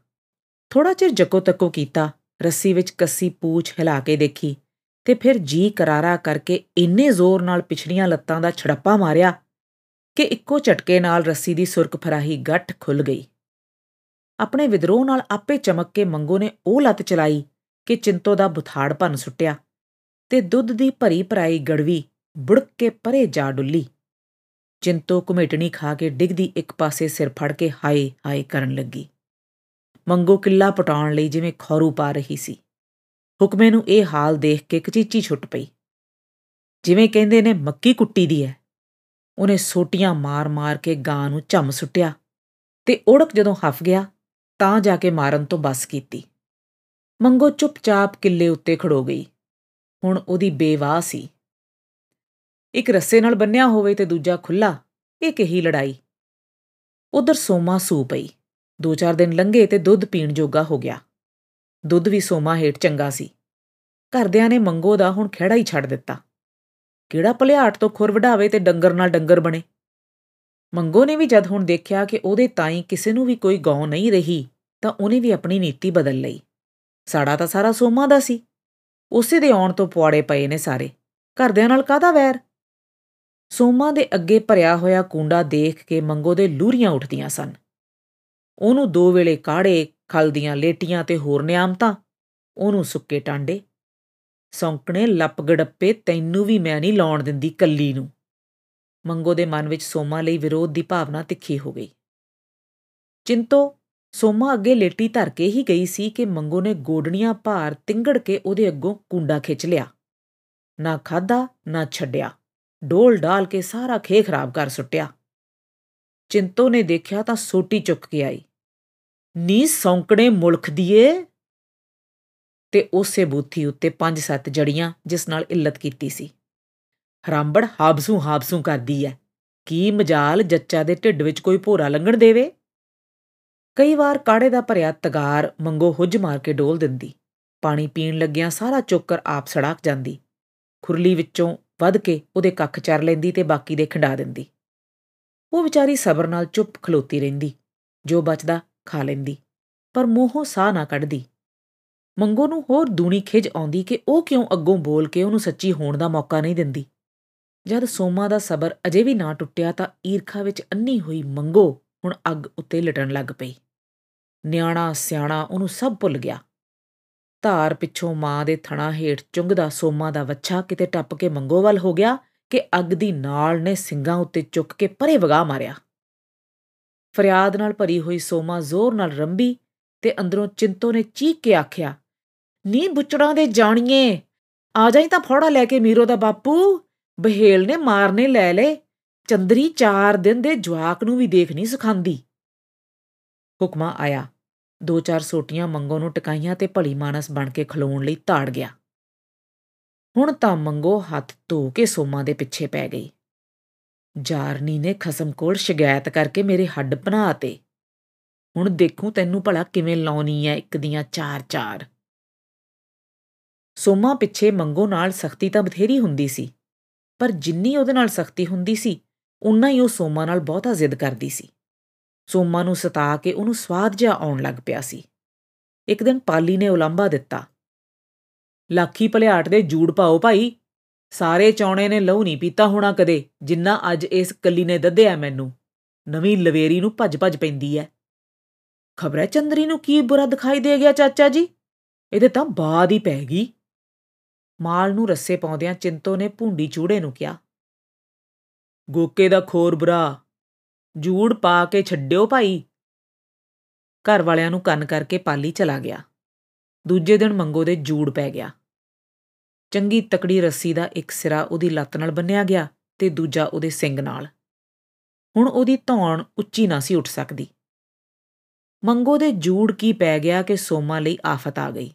ਥੋੜਾ ਚਿਰ ਜੱਕੋ ਤੱਕੋ ਕੀਤਾ ਰੱਸੀ ਵਿੱਚ ਕੱਸੀ ਪੂਛ ਹਿਲਾ ਕੇ ਦੇਖੀ ਤੇ ਫਿਰ ਜੀ ਕਰਾਰਾ ਕਰਕੇ ਇੰਨੇ ਜ਼ੋਰ ਨਾਲ ਪਿਛਲੀਆਂ ਲੱਤਾਂ ਦਾ ਛੜੱਪਾ ਮਾਰਿਆ ਕਿ ਇੱਕੋ ਝਟਕੇ ਨਾਲ ਰੱਸੀ ਦੀ ਸੁਰਕ ਫਰਾਹੀ ਗੱਠ ਖੁੱਲ ਗਈ। ਆਪਣੇ ਵਿਦਰੋਹ ਨਾਲ ਆਪੇ ਚਮਕ ਕੇ ਮੰਗੋ ਨੇ ਉਹ ਲੱਤ ਚਲਾਈ ਕਿ ਚਿੰਤੋ ਦਾ ਬੁਥਾੜ ਭੰਨ ਸੁੱਟਿਆ ਤੇ ਦੁੱਧ ਦੀ ਭਰੀ ਭਰਾਈ ਗੜਵੀ ਬੁੜਕ ਕੇ ਪਰੇ ਜਾ ਡੁੱਲੀ। ਚਿੰਤੋ ਘੁਮੇਟਣੀ ਖਾ ਕੇ ਡਿੱਗਦੀ ਇੱਕ ਪਾਸੇ ਸਿਰ ਫੜ ਕੇ ਹਾਏ ਹਾਏ ਕਰਨ ਲੱਗੀ। ਮੰਗੋ ਕਿੱਲਾ ਪਟਾਉਣ ਲਈ ਜਿਵੇਂ ਖੌਰੂ ਪਾ ਰਹੀ ਸੀ। ਹੁਕਮੇ ਨੂੰ ਇਹ ਹਾਲ ਦੇਖ ਕੇ ਕਚੀਚੀ ਛੁੱਟ ਪਈ। ਜਿਵੇਂ ਕਹਿੰਦੇ ਨੇ, ਮੱਕੀ ਕੁੱਟੀ ਦੀ ਐ। ਉਹਨੇ ਸੋਟੀਆਂ ਮਾਰ-ਮਾਰ ਕੇ ਗਾਂ ਨੂੰ ਝੰਮ ਸੁੱਟਿਆ ਤੇ ਓੜਕ ਜਦੋਂ ਹਫ ਗਿਆ, ਤਾਂ ਜਾ ਕੇ ਮਾਰਨ ਤੋਂ ਬਸ ਕੀਤੀ। ਮੰਗੋ ਚੁੱਪਚਾਪ ਕਿੱਲੇ ਉੱਤੇ ਖੜੋ ਗਈ। ਹੁਣ ਉਹਦੀ ਬੇਵਾਹ ਸੀ। ਇੱਕ ਰੱਸੇ ਨਾਲ ਬੰਨਿਆ ਹੋਵੇ ਤੇ ਦੂਜਾ ਖੁੱਲਾ ਇਹ ਕਹੀ ਲੜਾਈ? ਉਧਰ ਸੋਮਾ ਸੂ ਪਈ। ਦੋ ਚਾਰ ਦਿਨ ਲੰਘੇ ਤੇ ਦੁੱਧ ਪੀਣ ਜੋਗਾ ਹੋ ਗਿਆ। ਦੁੱਧ ਵੀ ਸੋਮਾ ਹੇਠ ਚੰਗਾ ਸੀ। ਘਰਦਿਆਂ ਨੇ ਮੰਗੋ ਦਾ ਹੁਣ ਖਿਹੜਾ ਹੀ ਛੱਡ ਦਿੱਤਾ। ਕਿਹੜਾ ਭਲਿਆਟ ਤੋਂ ਖੁਰ ਵਢਾਵੇ ਤੇ ਡੰਗਰ ਨਾਲ ਡੰਗਰ ਬਣੇ? ਮੰਗੋ ਨੇ ਵੀ ਜਦ ਹੁਣ ਦੇਖਿਆ ਕਿ ਉਹਦੇ ਤਾਈ ਕਿਸੇ ਨੂੰ ਵੀ ਕੋਈ ਗਾਉ ਨਹੀਂ ਰਹੀ, ਤਾਂ ਉਹਨੇ ਵੀ ਆਪਣੀ ਨੀਤੀ ਬਦਲ ਲਈ। ਸਾੜਾ ਤਾਂ ਸਾਰਾ ਸੋਮਾ ਦਾ ਸੀ। ਉਸੇ ਦੇ ਆਉਣ ਤੋਂ ਪੁਆੜੇ ਪਏ ਨੇ ਸਾਰੇ। ਘਰਦਿਆਂ ਨਾਲ ਕਾਦਾ ਵੈਰ? ਸੋਮਾ ਦੇ ਅੱਗੇ ਭਰਿਆ ਹੋਇਆ ਕੁੰਡਾ ਦੇਖ ਕੇ ਮੰਗੋ ਦੇ ਲੂਰੀਆਂ ਉੱਠਦੀਆਂ ਸਨ। ਉਹਨੂੰ ਦੋ ਵੇਲੇ ਕਾੜੇ, ਖਲ ਦੀਆਂ ਲੇਟੀਆਂ ਤੇ ਹੋਰ ਨਿਆਮਤਾਂ ਉਹਨੂੰ ਸੁੱਕੇ ਟਾਂਡੇ। ਸੌਂਕਣੇ ਲੱਪ ਗੜੱਪੇ ਤੈਨੂੰ ਵੀ ਮੈਂ ਨਹੀਂ ਲਾਉਣ ਦਿੰਦੀ ਕੱਲੀ ਨੂੰ। ਮੰਗੋ ਦੇ ਮਨ ਵਿੱਚ ਸੋਮਾ ਲਈ ਵਿਰੋਧ ਦੀ ਭਾਵਨਾ ਤਿੱਖੀ ਹੋ ਗਈ। ਚਿੰਤੋ, ਸੋਮਾ ਅੱਗੇ ਲੇਟੀ ਧਰ ਕੇ ਹੀ ਗਈ ਸੀ ਕਿ ਮੰਗੋ ਨੇ ਗੋਡਣੀਆਂ ਭਾਰ ਤਿੰਗੜ ਕੇ ਉਹਦੇ ਅੱਗੋਂ ਕੁੰਡਾ ਖਿੱਚ ਲਿਆ। ਨਾ ਖਾਦਾ ਨਾ ਛੱਡਿਆ। ਡੋਲ ਡਾਲ ਕੇ ਸਾਰਾ ਖੇ ਖਰਾਬ ਕਰ ਸੁੱਟਿਆ। ਚਿੰਤੋ ਨੇ ਦੇਖਿਆ ਤਾਂ ਸੋਟੀ ਚੁੱਕ ਕੇ ਆਈ। ਨੀ ਸੌਂਕੜੇ ਮੁਲਖ ਦੀਏ। ਤੇ ਉਸੇ ਬੂਥੀ ਉੱਤੇ ਪੰਜ ਸੱਤ ਜੜੀਆਂ ਜਿਸ ਨਾਲ ਇੱਲਤ ਕੀਤੀ ਸੀ। ਹਰਾਂਬੜ ਹਾਬਸੂ ਹਾਬਸੂ ਕਰਦੀ ਐ। ਕੀ ਮਜਾਲ ਜੱਚਾ ਦੇ ਢਿੱਡ ਵਿੱਚ ਕੋਈ ਭੋਰਾ ਲੰਗਣ ਦੇਵੇ? ਕਈ ਵਾਰ ਕਾੜੇ ਦਾ ਭਰਿਆ ਤਗਾਰ ਮੰਗੋ ਹੁੱਜ ਮਾਰ ਕੇ ਡੋਲ ਦਿੰਦੀ। ਪਾਣੀ ਪੀਣ ਲੱਗਿਆਂ ਸਾਰਾ ਚੋਕਰ ਆਪ ਸੜਾਕ ਜਾਂਦੀ। ਖੁਰਲੀ ਵਿੱਚੋਂ ਵੱਧ ਕੇ ਉਹਦੇ ਕੱਖ ਚਰ ਲੈਂਦੀ ਤੇ ਬਾਕੀ ਦੇ ਖੰਡਾ ਦਿੰਦੀ। ਉਹ ਵਿਚਾਰੀ ਸਬਰ ਨਾਲ ਚੁੱਪ ਖਲੋਤੀ ਰਹਿੰਦੀ, ਜੋ ਬਚਦਾ ਖਾ ਲੈਂਦੀ, ਪਰ ਮੂੰਹੋਂ ਸਾਹ ਨਾ ਕੱਢਦੀ। ਮੰਗੋ ਨੂੰ ਹੋਰ ਦੂਣੀ ਖਿਜ ਆਉਂਦੀ ਕਿ ਉਹ ਕਿਉਂ ਅੱਗੋਂ ਬੋਲ ਕੇ ਉਹਨੂੰ ਸੱਚੀ ਹੋਣ ਦਾ ਮੌਕਾ ਨਹੀਂ ਦਿੰਦੀ। ਜਦ ਸੋਮਾ ਦਾ ਸਬਰ ਅਜੇ ਵੀ ਨਾ ਟੁੱਟਿਆ ਤਾਂ ਈਰਖਾ ਵਿੱਚ ਅੰਨੀ ਹੋਈ ਮੰਗੋ ਹੁਣ ਅੱਗ ਉੱਤੇ ਲਟਣ ਲੱਗ ਪਈ। ਨਿਆਣਾ, ਸਿਆਣਾ, ਉਹਨੂੰ ਸਭ ਭੁੱਲ ਗਿਆ। ਧਾਰ ਪਿੱਛੋਂ ਮਾਂ ਦੇ ਥਣਾ ਹੇਠ ਚੁੰਗਦਾ ਸੋਮਾ ਦਾ ਵੱਛਾ ਕਿਤੇ ਟੱਪ ਕੇ ਮੰਗੋ ਵੱਲ ਹੋ ਗਿਆ ਕਿ ਅੱਗ ਦੀ ਨਾਲ ਨੇ ਸਿੰਘਾਂ ਉੱਤੇ ਚੁੱਕ ਕੇ ਪਰੇ ਵਗਾ ਮਾਰਿਆ। ਫਰਿਆਦ ਨਾਲ ਭਰੀ ਹੋਈ ਸੋਮਾ ਜ਼ੋਰ ਨਾਲ ਰੰਬੀ ਤੇ ਅੰਦਰੋਂ ਚਿੰਤੋ ਨੇ ਚੀਕ ਕੇ ਆਖਿਆ, ਨੀ ਬੁੱਚੜਾਂ ਦੇ ਜਾਣੀਏ, ਆ ਜਾਈ ਤਾਂ ਫੋੜਾ ਲੈ ਕੇ ਮੀਰੋ ਦਾ ਬਾਪੂ, ਬਹੇਲ ਨੇ ਮਾਰਨੇ ਲੈ ਲੈ ਚੰਦਰੀ 4 ਦਿਨ ਦੇ ਜਵਾਕ ਨੂੰ ਵੀ ਦੇਖ ਨਹੀਂ ਸਿਖਾਂਦੀ। ਹੁਕਮਾ ਆਇਆ, ਦੋ ਚਾਰ ਸੋਟੀਆਂ ਮੰਗੋ ਨੂੰ ਟਕਾਈਆਂ ਤੇ ਭਲੀ ਮਾਨਸ ਬਣ ਕੇ ਖਲੋਣ ਲਈ ਤਾੜ ਗਿਆ। ਹੁਣ ਤਾਂ ਮੰਗੋ ਹੱਥ ਧੋ ਕੇ ਸੋਮਾ ਦੇ ਪਿੱਛੇ ਪੈ ਗਈ। ਜਾਰਨੀ ਨੇ ਖਸਮ ਕੋਲ ਸ਼ਿਕਾਇਤ ਕਰਕੇ ਮੇਰੇ ਹੱਡ ਬਣਾਤੇ ਹੁਣ ਦੇਖੂ ਤੈਨੂੰ ਭਲਾ ਕਿਵੇਂ ਲਾਉਣੀ ਐ ਇੱਕ ਦੀਆਂ ਚਾਰ ਚਾਰ। ਸੋਮਾ ਪਿੱਛੇ ਮੰਗੋ ਨਾਲ ਸਖਤੀ ਤਾਂ ਬਥੇਰੀ ਹੁੰਦੀ ਸੀ, ਪਰ ਜਿੰਨੀ ਉਹਦੇ ਨਾਲ ਸਖਤੀ ਹੁੰਦੀ ਸੀ ਉਨਾ ਹੀ ਉਹ ਸੋਮਾ ਨਾਲ ਬਹੁਤਾ ਜ਼ਿੱਦ ਕਰਦੀ ਸੀ। ਸੋਮਾ ਨੂੰ ਸਤਾ ਕੇ ਉਹਨੂੰ ਸਵਾਦ ਜਿਹਾ ਆਉਣ ਲੱਗ ਪਿਆ ਸੀ। ਇੱਕ ਦਿਨ ਪਾਲੀ ਨੇ ਉਲੰਭਾ ਦਿੱਤਾ। ਲੱਖੀ ਭਲਿਆਟ ਦੇ ਜੂੜ ਪਾਓ ਭਾਈ। ਸਾਰੇ ਚੌਣੇ ਨੇ ਲਹੂ ਨਹੀਂ ਪੀਤਾ ਹੋਣਾ ਕਦੇ, ਜਿੰਨਾ ਅੱਜ ਇਸ ਕੱਲੀ ਨੇ ਦੱਧਿਆ ਮੈਨੂੰ। ਨਵੀਂ ਲਵੇਰੀ ਨੂੰ ਭੱਜ-ਭੱਜ ਪੈਂਦੀ ਐ। ਖਬਰੇ ਚੰਦਰੀ ਨੂੰ ਕੀ ਬੁਰਾ ਦਿਖਾਈ ਦੇ ਗਿਆ ਚਾਚਾ ਜੀ? ਇਹਦੇ ਤਾਂ ਬਾਦ ਹੀ ਪੈ ਗਈ। ਮਾਲ ਨੂੰ ਰੱਸੇ ਪਾਉਂਦਿਆਂ ਚਿੰਤੋ ਨੇ ਭੁੰਡੀ ਚੂੜੇ ਨੂੰ ਕਿਹਾ। ਗੋਕੇ ਦਾ ਖੋਰ ਬੁਰਾ। ਜੂੜ ਪਾ ਕੇ ਛੱਡਿਓ ਭਾਈ। ਘਰ ਵਾਲਿਆਂ ਨੂੰ ਕੰਨ ਕਰਕੇ ਪਾਲੀ ਚਲਾ ਗਿਆ। ਦੂਜੇ ਦਿਨ ਮੰਗੋ ਦੇ ਜੂੜ ਪੈ ਗਿਆ। ਚੰਗੀ ਤਕੜੀ ਰੱਸੀ ਦਾ ਇੱਕ ਸਿਰਾ ਉਹਦੀ ਲੱਤ ਨਾਲ ਬੰਨਿਆ ਗਿਆ ਤੇ ਦੂਜਾ ਉਹਦੇ ਸਿੰਗ ਨਾਲ। ਹੁਣ ਉਹਦੀ ਧੌਣ ਉੱਚੀ ਨਾ ਸੀ ਉੱਠ ਸਕਦੀ। ਮੰਗੋ ਦੇ ਜੂੜ ਕੀ ਪੈ ਗਿਆ ਕਿ ਸੋਮਾ ਲਈ ਆਫਤ ਆ ਗਈ।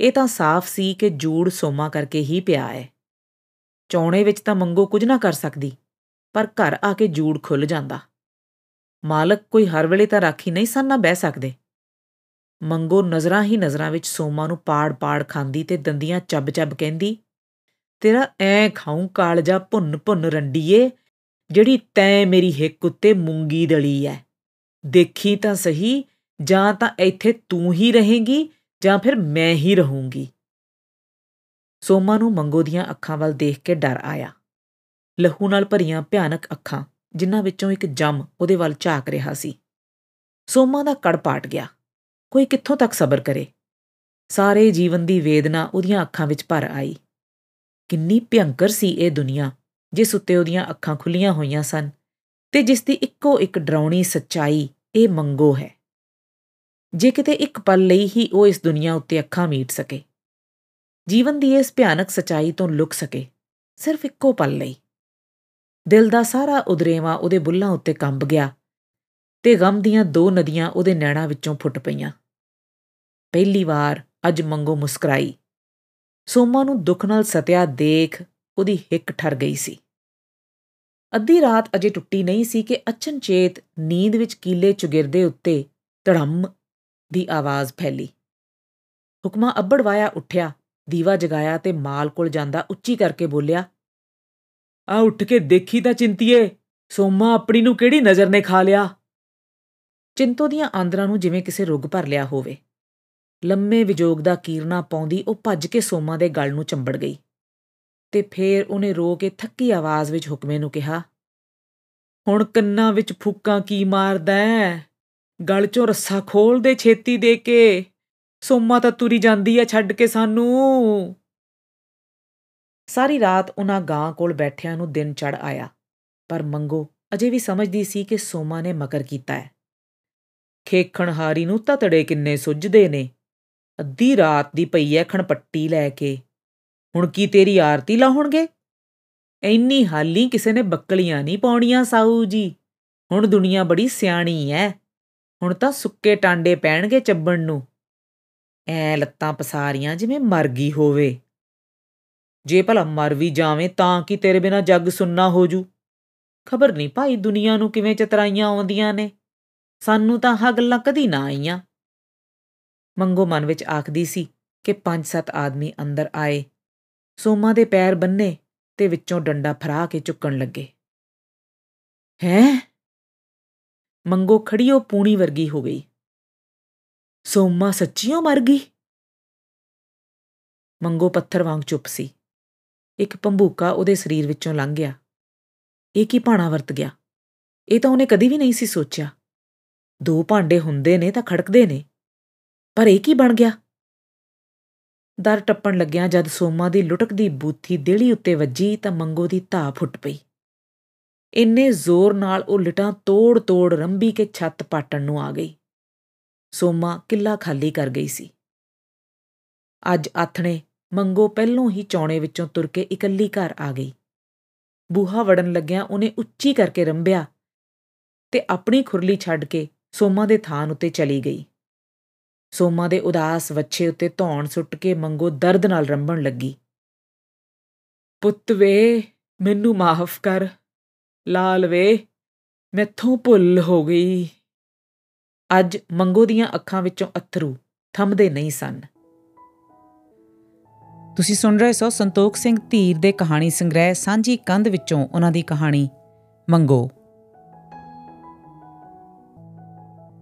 ਇਹ ਤਾਂ ਸਾਫ਼ ਸੀ ਕਿ ਜੂੜ ਸੋਮਾ ਕਰਕੇ ਹੀ ਪਿਆ ਹੈ। ਚੌਣੇ ਵਿੱਚ ਤਾਂ ਮੰਗੋ ਕੁਝ ਨਾ ਕਰ ਸਕਦੀ, ਪਰ ਘਰ ਆ ਕੇ ਜੂੜ ਖੁੱਲ ਜਾਂਦਾ। ਮਾਲਕ ਕੋਈ ਹਰ ਵੇਲੇ ਤਾਂ ਰਾਖੀ ਨਹੀਂ ਸਨ ਨਾ ਬਹਿ ਸਕਦੇ। ਮੰਗੋ ਨਜ਼ਰਾਂ ਹੀ ਨਜ਼ਰਾਂ ਵਿੱਚ ਸੋਮਾ ਨੂੰ ਪਾੜ-ਪਾੜ ਖਾਂਦੀ ਤੇ ਦੰਦੀਆਂ ਚੱਬ-ਚੱਬ ਕਹਿੰਦੀ, ਤੇਰਾ ਐ ਖਾਉਂ ਕਾਲਜਾ ਭੁੰਨ-ਭੁੰਨ ਰੰਡੀਏ, ਜਿਹੜੀ ਤੈਂ ਮੇਰੀ ਹਿੱਕ ਉੱਤੇ ਮੂੰਗੀ ਦਲੀ ਐ। ਦੇਖੀ ਤਾਂ ਸਹੀ, ਜਾਂ ਤਾਂ ਇੱਥੇ ਤੂੰ ਹੀ ਰਹੇਂਗੀ, ਜਾਂ ਫਿਰ ਮੈਂ ਹੀ ਰਹੂੰਗੀ ਸੋਮਾ ਨੂੰ ਮੰਗੋ ਦੀਆਂ ਅੱਖਾਂ ਵੱਲ ਦੇਖ ਕੇ ਡਰ ਆਇਆ। ਲਹੂ ਨਾਲ ਭਰੀਆਂ ਭਿਆਨਕ ਅੱਖਾਂ, ਜਿਨ੍ਹਾਂ ਵਿੱਚੋਂ ਇੱਕ ਜੰਮ ਉਹਦੇ ਵੱਲ ਝਾਕ ਰਿਹਾ ਸੀ। ਸੋਮਾ ਦਾ ਕੜ ਪਾਟ ਗਿਆ। ਕੋਈ ਕਿੱਥੋਂ ਤੱਕ ਸਬਰ ਕਰੇ? ਸਾਰੇ ਜੀਵਨ ਦੀ ਵੇਦਨਾ ਉਹਦੀਆਂ ਅੱਖਾਂ ਵਿੱਚ ਭਰ ਆਈ। ਕਿੰਨੀ ਭਿਆੰਕਰ ਸੀ ਇਹ ਦੁਨੀਆ, ਜਿਸ ਉੱਤੇ ਉਹਦੀਆਂ ਅੱਖਾਂ ਖੁੱਲੀਆਂ ਹੋਈਆਂ ਸਨ ਤੇ ਜਿਸ ਦੀ ਇੱਕੋ ਇੱਕ ਡਰਾਉਣੀ ਸੱਚਾਈ ਇਹ ਮੰਗੋ ਹੈ। ਜੇ ਕਿਤੇ ਇੱਕ ਪਲ ਲਈ ਹੀ ਉਹ ਇਸ ਦੁਨੀਆ ਉੱਤੇ ਅੱਖਾਂ ਮੀਟ ਸਕੇ। ਜੀਵਨ ਦੀ ਇਸ ਭਿਆਨਕ ਸਚਾਈ ਤੋਂ ਲੁਕ ਸਕੇ, ਸਿਰਫ ਇੱਕੋ ਪਲ ਲਈ। ਦਿਲ ਦਾ ਸਾਰਾ ਉਦਰੇਵਾ ਉਹਦੇ ਬੁੱਲਾਂ ਉੱਤੇ ਕੰਬ ਗਿਆ ਤੇ ਗਮ ਦੀਆਂ ਦੋ ਨਦੀਆਂ ਉਹਦੇ ਨੈਣਾਂ ਵਿੱਚੋਂ ਫੁੱਟ ਪਈਆਂ। ਪਹਿਲੀ ਵਾਰ ਅੱਜ ਮੰਗੋ ਮੁਸਕਰਾਈ। ਸੋਮਾ ਨੂੰ ਦੁੱਖ ਨਾਲ ਸਤਿਆ ਦੇਖ ਉਹਦੀ ਹਿੱਕ ਠਰ ਗਈ ਸੀ। ਅੱਧੀ ਰਾਤ ਅਜੇ ਟੁੱਟੀ ਨਹੀਂ ਸੀ ਕਿ ਅਚਨਚੇਤ ਨੀਂਦ ਵਿੱਚ ਕੀਲੇ ਚੁਗਿਰਦੇ ਉੱਤੇ ਧੜਮ ਦੀ ਆਵਾਜ਼ ਫੈਲੀ। ਹੁਕਮਾ ਅੱਬੜਵਾਇਆ ਉੱਠਿਆ, ਦੀਵਾ ਜਗਾਇਆ ਤੇ ਮਾਲ ਕੋਲ ਜਾਂਦਾ ਉੱਚੀ ਕਰਕੇ ਬੋਲਿਆ, ਆ ਉੱਠ ਕੇ ਦੇਖੀ ਤਾਂ ਚਿੰਤੀਏ, ਸੋਮਾ ਆਪਣੀ ਨੂੰ ਕਿਹੜੀ ਨਜ਼ਰ ਨੇ ਖਾ ਲਿਆ? ਚਿੰਤੋ ਦੀਆਂ ਆਂਦਰਾਂ ਨੂੰ ਜਿਵੇਂ ਕਿਸੇ ਰੁੱਗ ਭਰ ਲਿਆ ਹੋਵੇ। ਲੰਮੇ ਵਿਜੋਗ ਦਾ ਕੀਰਨਾ ਪਾਉਂਦੀ ਉਹ ਭੱਜ ਕੇ ਸੋਮਾ ਦੇ ਗਲ ਨੂੰ ਚੰਬੜ ਗਈ। ਤੇ ਫੇਰ ਉਹਨੇ ਰੋ ਕੇ ਥੱਕੀ ਆਵਾਜ਼ ਵਿੱਚ ਹੁਕਮੇ ਨੂੰ ਕਿਹਾ, ਹੁਣ ਕੰਨਾਂ ਵਿੱਚ ਫੂਕਾਂ ਕੀ ਮਾਰਦਾ ਹੈ ਗਲ ਚੋਂ ਰੱਸਾ ਖੋਲ ਦੇ ਛੇਤੀ ਦੇ ਕੇ। ਸੋਮਾ ਤਾਂ ਤੁਰੀ ਜਾਂਦੀ ਐ ਛੱਡ ਕੇ ਸਾਨੂੰ। ਸਾਰੀ ਰਾਤ ਉਹਨਾਂ ਗਾਂ ਕੋਲ ਬੈਠਿਆਂ ਨੂੰ ਦਿਨ ਚੜ ਆਇਆ, ਪਰ ਮੰਗੋ ਅਜੇ ਵੀ ਸਮਝਦੀ ਸੀ ਕਿ ਸੋਮਾ ਨੇ ਮਕਰ ਕੀਤਾ ਹੈ ਖੇਖਣ ਹਾਰੀ ਨੂੰ ਤਤੜੇ ਕਿੰਨੇ ਸੁੱਜਦੇ ਨੇ। ਅੱਧੀ ਰਾਤ ਦੀ ਪਈ ਐ ਖਣਪੱਟੀ ਲੈ ਕੇ। ਹੁਣ ਕੀ ਤੇਰੀ ਆਰਤੀ ਲਾਉਣਗੇ ਐਨੀ ਹਾਲੀ ਕਿਸੇ ਨੇ ਬੱਕਲੀਆਂ ਨਹੀਂ ਪਾਉਣੀਆਂ ਸਾਊ ਜੀ। ਹੁਣ ਦੁਨੀਆ ਬੜੀ ਸਿਆਣੀ ਐ। ਹੁਣ ਤਾਂ ਸੁੱਕੇ ਟਾਂਡੇ ਪੈਣਗੇ ਚੱਬਣ ਨੂੰ। ਐ ਲੱਤਾਂ ਪਸਾਰੀਆਂ ਜਿਵੇਂ ਮਰ ਗਈ ਹੋਵੇ। ਜੇ ਭਲਾ ਮਰ ਵੀ ਜਾਵੇਂ ਤਾਂ ਕੀ ਤੇਰੇ ਬਿਨਾ ਜੱਗ ਸੁੰਨਾ ਹੋ ਜੂ? ਖਬਰ ਨਹੀਂ ਭਾਈ ਦੁਨੀਆ ਨੂੰ ਕਿਵੇਂ ਚਤਰਾਈਆਂ ਆਉਂਦੀਆਂ ਨੇ। ਸਾਨੂੰ ਤਾਂ ਆਹ ਗੱਲਾਂ ਕਦੀ ਨਾ ਆਈਆਂ। ਮੰਗੋ ਮਨ ਵਿੱਚ ਆਖਦੀ ਸੀ ਕਿ ਪੰਜ ਸੱਤ ਆਦਮੀ ਅੰਦਰ ਆਏ। ਸੋਮਾ ਦੇ ਪੈਰ ਬੰਨੇ ਤੇ ਵਿੱਚੋਂ ਡੰਡਾ ਫਰਾ ਕੇ ਚੁੱਕਣ ਲੱਗੇ। ਹੈ? ਮੰਗੋ ਖੜੀਓ ਪੂਣੀ ਵਰਗੀ ਹੋ ਗਈ। ਸੋਮਾ ਸੱਚੀਓ ਮਰ ਗਈ? ਮੰਗੋ ਪੱਥਰ ਵਾਂਗ ਚੁੱਪ ਸੀ। ਇੱਕ ਪੰਭੂਕਾ ਉਹਦੇ ਸਰੀਰ ਵਿੱਚੋਂ ਲੰਘ ਗਿਆ। ਇਹ ਕੀ ਭਾਣਾ ਵਰਤ ਗਿਆ? ਇਹ ਤਾਂ ਉਹਨੇ ਕਦੀ ਵੀ ਨਹੀਂ ਸੀ ਸੋਚਿਆ। ਦੋ ਭਾਂਡੇ ਹੁੰਦੇ ਨੇ ਤਾਂ ਖੜਕਦੇ ਨੇ। ਪਰ ਇਹ ਕੀ ਬਣ ਗਿਆ? ਦਰ ਟੱਪਣ ਲੱਗਿਆਂ ਜਦ ਸੋਮਾ ਦੀ ਲੁਟਕਦੀ ਬੂਥੀ ਦੇਲੀ ਉੱਤੇ ਵੱਜੀ ਤਾਂ ਮੰਗੋ ਦੀ ਧਾ ਫੁੱਟ ਪਈ। ਇੰਨੇ ਜ਼ੋਰ ਨਾਲ ਉਹ ਲਟਾਂ ਤੋੜ-ਤੋੜ ਰੰਬੀ ਕੇ ਛੱਤ ਪਾਟਣ ਨੂੰ ਆ ਗਈ। ਸੋਮਾ ਕਿੱਲਾ ਖਾਲੀ ਕਰ ਗਈ ਸੀ। ਅੱਜ ਆਥਣੇ ਮੰਗੋ ਪਹਿਲੋਂ ਹੀ ਚੌਣੇ ਵਿੱਚੋਂ ਤੁਰ ਕੇ ਇਕੱਲੀ ਘਰ ਆ ਗਈ। ਬੂਹਾ ਵੜਨ ਲੱਗਿਆਂ ਉਹਨੇ ਉੱਚੀ ਕਰਕੇ ਰੰਬਿਆ ਤੇ ਆਪਣੀ ਖੁਰਲੀ ਛੱਡ ਕੇ ਸੋਮਾ ਦੇ ਥਾਨ ਉੱਤੇ ਚਲੀ ਗਈ। ਸੋਮਾ ਦੇ ਉਦਾਸ ਵੱਛੇ ਉੱਤੇ ਧੌਣ ਸੁੱਟ ਕੇ ਮੰਗੋ ਦਰਦ ਨਾਲ ਰੰਬਣ ਲੱਗੀ। ਪੁੱਤ ਵੇ, ਮੈਨੂੰ ਮਾਫ ਕਰ। ਲਾਲ ਵੇ, ਮੈਥੋਂ ਭੁੱਲ ਹੋ ਗਈ। ਅੱਜ ਮੰਗੋ ਦੀਆਂ ਅੱਖਾਂ ਵਿੱਚੋਂ ਅਥਰੂ ਥੰਮਦੇ ਨਹੀਂ ਸਨ। ਤੁਸੀਂ ਸੁਣ ਰਹੇ ਸੋ ਸੰਤੋਖ ਸਿੰਘ ਧੀਰ ਦੇ ਕਹਾਣੀ ਸੰਗ੍ਰਹਿ ਸਾਂਝੀ ਕੰਧ ਵਿੱਚੋਂ ਉਹਨਾਂ ਦੀ ਕਹਾਣੀ ਮੰਗੋ।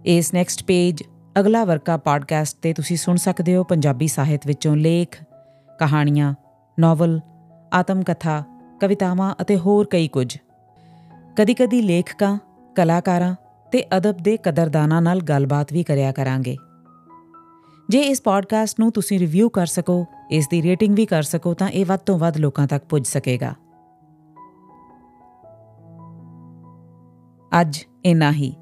ਇਸ ਨੈਕਸਟ ਪੇਜ ਅਗਲਾ ਵਰਕਾ ਪੋਡਕਾਸਟ ਤੇ ਤੁਸੀਂ ਸੁਣ ਸਕਦੇ ਹੋ ਪੰਜਾਬੀ ਸਾਹਿਤ ਵਿੱਚੋਂ ਲੇਖ, ਕਹਾਣੀਆਂ ਨੋਵਲ ਆਤਮ ਕਥਾ ਕਵਿਤਾਵਾਂ ਅਤੇ ਹੋਰ ਕਈ ਕੁਝ। ਕਦੀ-ਕਦੀ ਲੇਖਕਾਂ, ਕਲਾਕਾਰਾਂ ਤੇ ਅਦਬ ਦੇ ਕਦਰਦਾਨਾਂ ਨਾਲ ਗੱਲਬਾਤ ਵੀ ਕਰਿਆ ਕਰਾਂਗੇ। ਜੇ ਇਸ ਪੋਡਕਾਸਟ ਨੂੰ ਤੁਸੀਂ ਰਿਵਿਊ ਕਰ ਸਕੋ, ਇਸ ਦੀ ਰੇਟਿੰਗ ਵੀ ਕਰ ਸਕੋ, ਤਾਂ ਇਹ ਵੱਧ ਤੋਂ ਵੱਧ ਲੋਕਾਂ ਤੱਕ ਪੁੱਜ ਸਕੇਗਾ। ਅੱਜ ਇਨਾ ਹੀ।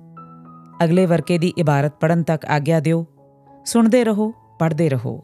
ਅਗਲੇ ਵਰਕੇ ਦੀ ਇਬਾਰਤ ਪੜਨ ਤੱਕ ਆਗਿਆ ਦਿਓ। ਸੁਣਦੇ ਰਹੋ ਪੜ੍ਹਦੇ ਰਹੋ।